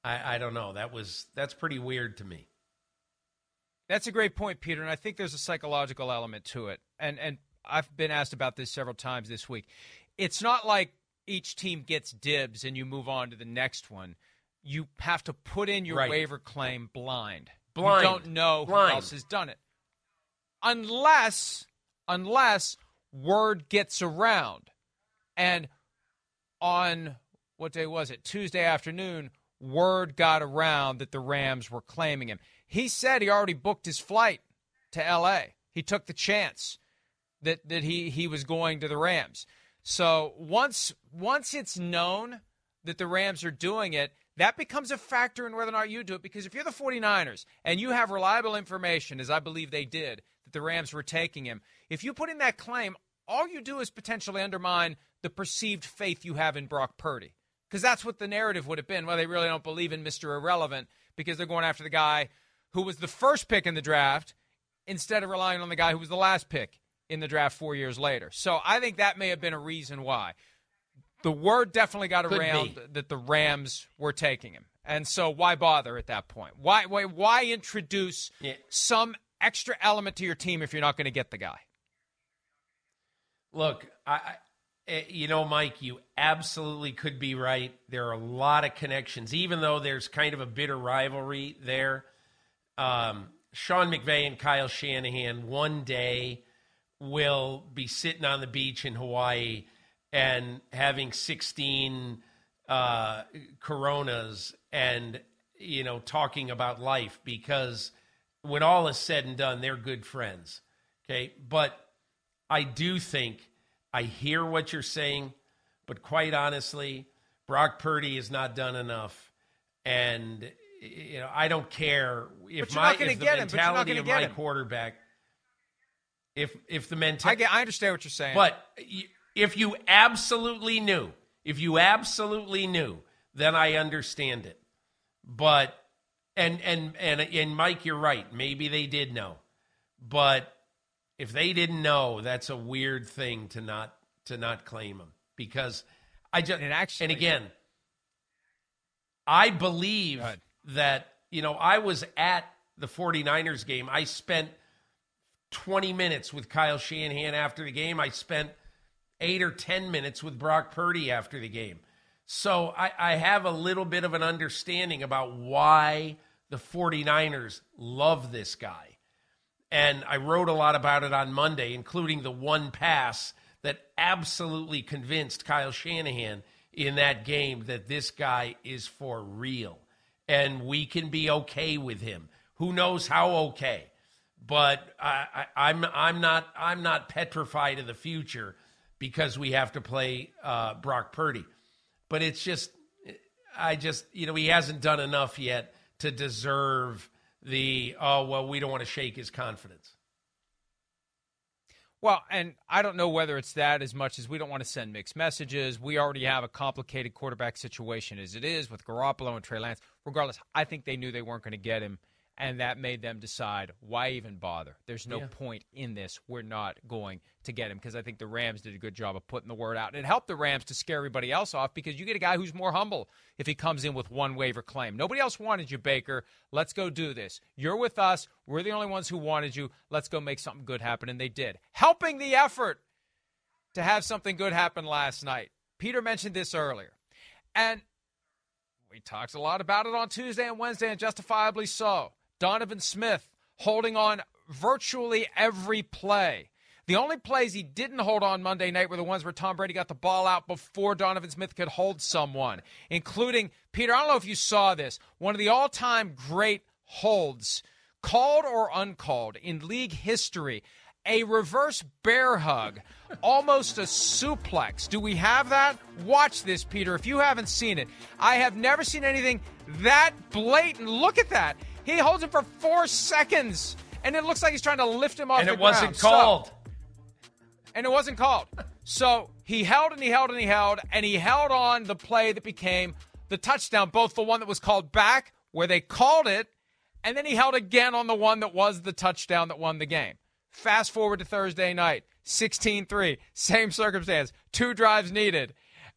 I, I don't know. That was that's pretty weird to me. That's a great point, Peter, and I think there's a psychological element to it. And and I've been asked about this several times this week. It's not like each team gets dibs and you move on to the next one. You have to put in your Right. waiver claim blind. Blind. You don't know Blind. who else has done it. Unless unless word gets around. And on what day was it? Tuesday afternoon, word got around that the Rams were claiming him. He said he already booked his flight to LA. He took the chance that that he he was going to the Rams. So once once it's known that the Rams are doing it, that becomes a factor in whether or not you do it because if you're the 49ers and you have reliable information as I believe they did that the Rams were taking him, if you put in that claim, all you do is potentially undermine the perceived faith you have in Brock Purdy. Because that's what the narrative would have been. Well, they really don't believe in Mr. Irrelevant because they're going after the guy who was the first pick in the draft instead of relying on the guy who was the last pick in the draft four years later. So I think that may have been a reason why. The word definitely got Could around be. that the Rams were taking him. And so why bother at that point? Why why why introduce Yeah. some extra element to your team if you're not going to get the guy? Look, I, I, eh, you know, Mike, you absolutely could be right. There are a lot of connections, even though there's kind of a bitter rivalry there. Um, Sean McVay and Kyle Shanahan one day will be sitting on the beach in Hawaii and having 16 uh, Coronas and you know talking about life because when all is said and done, they're good friends. Okay, but I do think I hear what you're saying, but quite honestly, Brock Purdy has not done enough, and you know I don't care if my if the get him, but you're not mentality of my him. quarterback. If if the I mentality, get, I understand what you're saying. but if you absolutely knew, if you absolutely knew, then I understand it. But and and and and Mike, you're right. Maybe they did know, but if they didn't know, that's a weird thing to not to not claim them because I just And actually- and again, I believe that you know I was at the 49ers game. I spent 20 minutes with Kyle Shanahan after the game. I spent eight or 10 minutes with Brock Purdy after the game. So I, I have a little bit of an understanding about why the 49ers love this guy. And I wrote a lot about it on Monday, including the one pass that absolutely convinced Kyle Shanahan in that game that this guy is for real. And we can be okay with him. Who knows how okay? But I, I, I'm I'm not I'm not petrified of the future because we have to play uh, Brock Purdy. But it's just I just you know he hasn't done enough yet to deserve the oh well we don't want to shake his confidence. Well, and I don't know whether it's that as much as we don't want to send mixed messages. We already have a complicated quarterback situation as it is with Garoppolo and Trey Lance. Regardless, I think they knew they weren't going to get him, and that made them decide why even bother. There's no Yeah. point in this. We're not going to get him because I think the Rams did a good job of putting the word out. And it helped the Rams to scare everybody else off because you get a guy who's more humble if he comes in with one waiver claim. Nobody else wanted you, Baker. Let's go do this. You're with us. We're the only ones who wanted you. Let's go make something good happen. And they did. Helping the effort to have something good happen last night. Peter mentioned this earlier. And we talked a lot about it on Tuesday and Wednesday, and justifiably so. Donovan Smith holding on virtually every play. The only plays he didn't hold on Monday night were the ones where Tom Brady got the ball out before Donovan Smith could hold someone, including Peter. I don't know if you saw this. One of the all time great holds, called or uncalled, in league history. A reverse bear hug, almost a suplex. Do we have that? Watch this, Peter. If you haven't seen it, I have never seen anything that blatant. Look at that. He holds him for four seconds, and it looks like he's trying to lift him off And the it wasn't ground. So- called. and it wasn't called. So he held and he held and he held, and he held on the play that became the touchdown, both the one that was called back, where they called it, and then he held again on the one that was the touchdown that won the game. Fast forward to Thursday night, 16 3, same circumstance, two drives needed.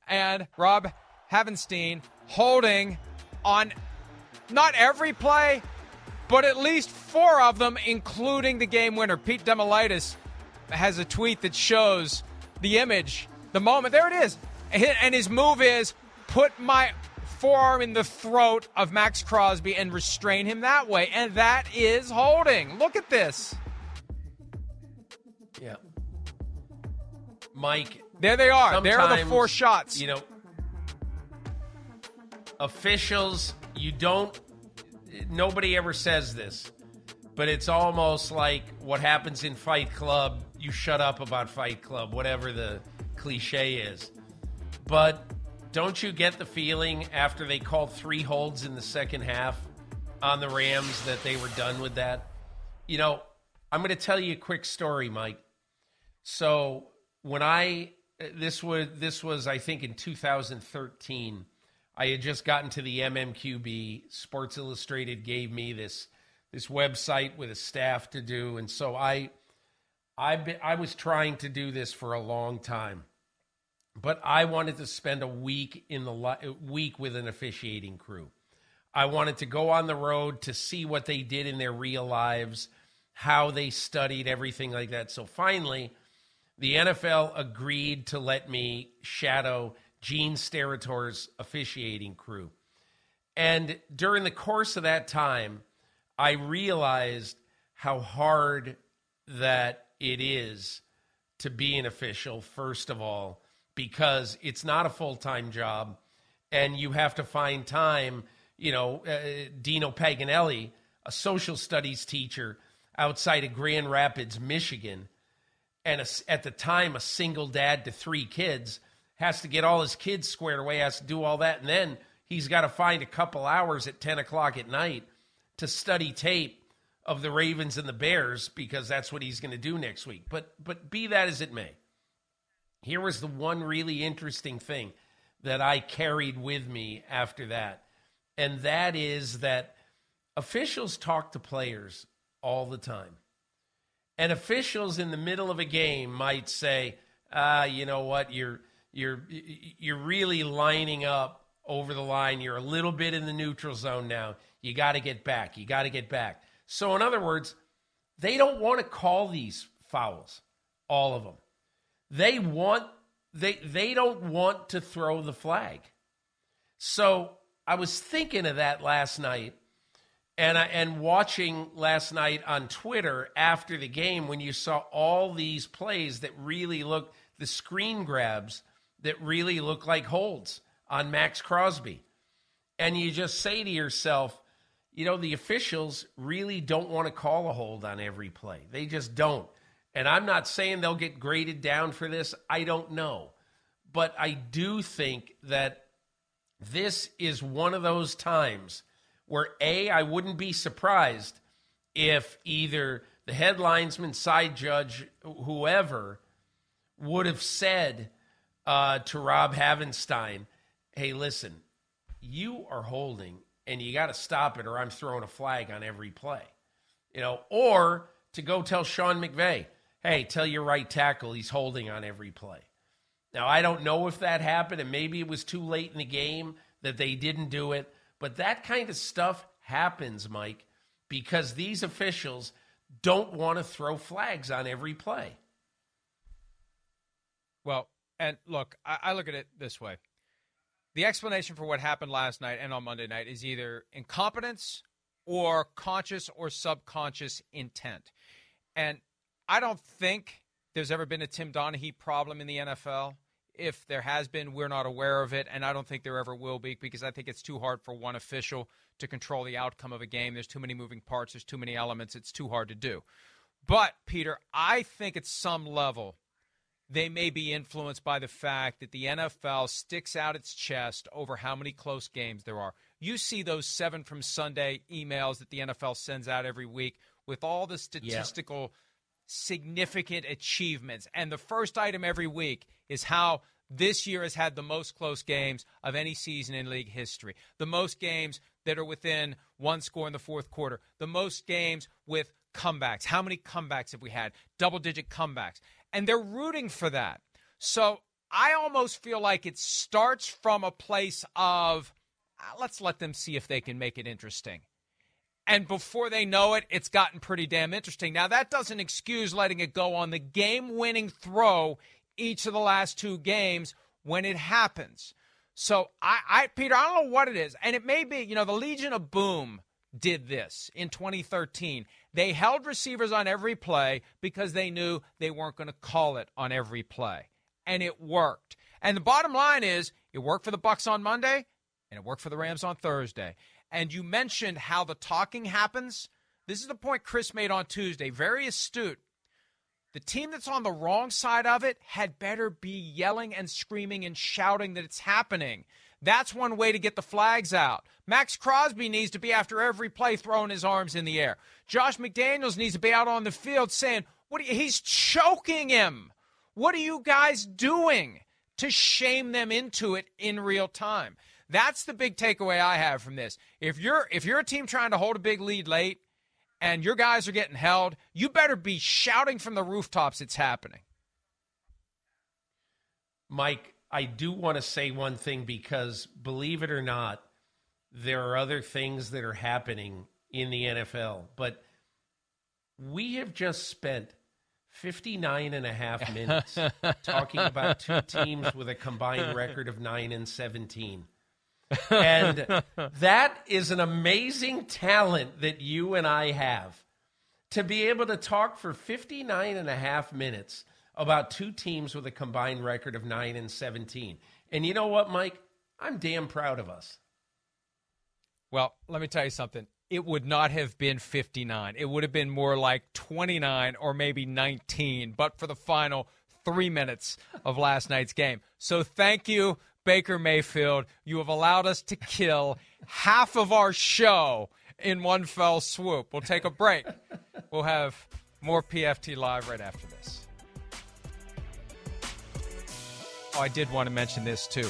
And Rob Havenstein holding on not every play, but at least four of them, including the game winner. Pete Damilatis has a tweet that shows the image, the moment. There it is. And his move is put my forearm in the throat of Maxx Crosby and restrain him that way. And that is holding. Look at this. Yeah. Mike. There they are. There are the four shots. You know, officials, you don't, nobody ever says this, but it's almost like what happens in Fight Club. You shut up about Fight Club, whatever the cliche is. But don't you get the feeling after they called three holds in the second half on the Rams that they were done with that? You know, I'm going to tell you a quick story, Mike. So when I this was this was I think in 2013 I had just gotten to the MMQB. Sports Illustrated gave me this this website with a staff to do, and so I I I was trying to do this for a long time, but I wanted to spend a week in the week with an officiating crew. I wanted to go on the road to see what they did in their real lives, how they studied everything like that. So finally, the NFL agreed to let me shadow Gene Steratore's officiating crew. And during the course of that time, I realized how hard that it is to be an official, first of all, because it's not a full time job and you have to find time. You know, uh, Dino Paganelli, a social studies teacher outside of Grand Rapids, Michigan, and a, at the time a single dad to three kids has to get all his kids squared away, has to do all that, and then he's got to find a couple hours at 10 o'clock at night to study tape of the Ravens and the Bears because that's what he's going to do next week. But but be that as it may, here was the one really interesting thing that I carried with me after that, and that is that officials talk to players all the time. And officials in the middle of a game might say, ah, you know what, you're you're you're really lining up over the line. You're a little bit in the neutral zone now. You got to get back. You got to get back. So in other words, they don't want to call these fouls, all of them. They want they they don't want to throw the flag. So I was thinking of that last night and I, and watching last night on Twitter after the game when you saw all these plays that really look the screen grabs that really look like holds on Maxx Crosby. And you just say to yourself, you know, the officials really don't want to call a hold on every play. They just don't. And I'm not saying they'll get graded down for this. I don't know. But I do think that this is one of those times where, A, I wouldn't be surprised if either the headlinesman, side judge, whoever would have said, uh, to Rob Havenstein, hey, listen, you are holding and you got to stop it or I'm throwing a flag on every play. You know, or to go tell Sean McVay, hey, tell your right tackle he's holding on every play. Now, I don't know if that happened and maybe it was too late in the game that they didn't do it, but that kind of stuff happens, Mike, because these officials don't want to throw flags on every play. Well, and look, I, I look at it this way. The explanation for what happened last night and on Monday night is either incompetence or conscious or subconscious intent. And I don't think there's ever been a Tim Donaghy problem in the NFL. If there has been, we're not aware of it, and I don't think there ever will be because I think it's too hard for one official to control the outcome of a game. There's too many moving parts, there's too many elements, it's too hard to do. But, Peter, I think at some level, they may be influenced by the fact that the NFL sticks out its chest over how many close games there are. You see those seven from Sunday emails that the NFL sends out every week with all the statistical significant achievements. And the first item every week is how this year has had the most close games of any season in league history. The most games that are within one score in the fourth quarter. The most games with comebacks. How many comebacks have we had? Double digit comebacks. And they're rooting for that. So I almost feel like it starts from a place of uh, let's let them see if they can make it interesting. And before they know it, it's gotten pretty damn interesting. Now, that doesn't excuse letting it go on the game winning throw each of the last two games when it happens. So, I, I, Peter, I don't know what it is. And it may be, you know, the Legion of Boom did this in 2013. They held receivers on every play because they knew they weren't going to call it on every play. And it worked. And the bottom line is it worked for the Bucs on Monday and it worked for the Rams on Thursday. And you mentioned how the talking happens. This is the point Chris made on Tuesday. Very astute. The team that's on the wrong side of it had better be yelling and screaming and shouting that it's happening. That's one way to get the flags out. Maxx Crosby needs to be after every play throwing his arms in the air. Josh McDaniels needs to be out on the field saying, "What? You, he's choking him. What are you guys doing?" To shame them into it in real time. That's the big takeaway I have from this. If you're if you're a team trying to hold a big lead late and your guys are getting held, you better be shouting from the rooftops it's happening. Mike, I do want to say one thing because believe it or not, there are other things that are happening in the NFL, but we have just spent 59 and a half minutes talking about two teams with a combined record of 9 and 17 and that is an amazing talent that you and I have. To be able to talk for 59 and a half minutes about two teams with a combined record of 9 and 17. And you know what, Mike? I'm damn proud of us. Well, let me tell you something. It would not have been 59. It would have been more like 29 or maybe 19, but for the final three minutes of last night's game. So thank you Baker Mayfield, you have allowed us to kill half of our show in one fell swoop. We'll take a break. We'll have more PFT Live right after this. Oh, I did want to mention this too.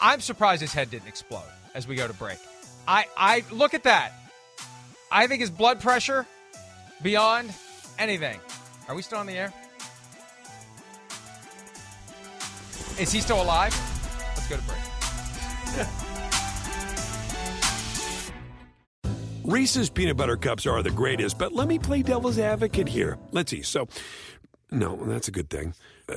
I'm surprised his head didn't explode as we go to break. I, I look at that. I think his blood pressure beyond anything. Are we still on the air? Is he still alive? Let's go to break. Reese's peanut butter cups are the greatest, but let me play devil's advocate here. Let's see. So, no, that's a good thing. Uh,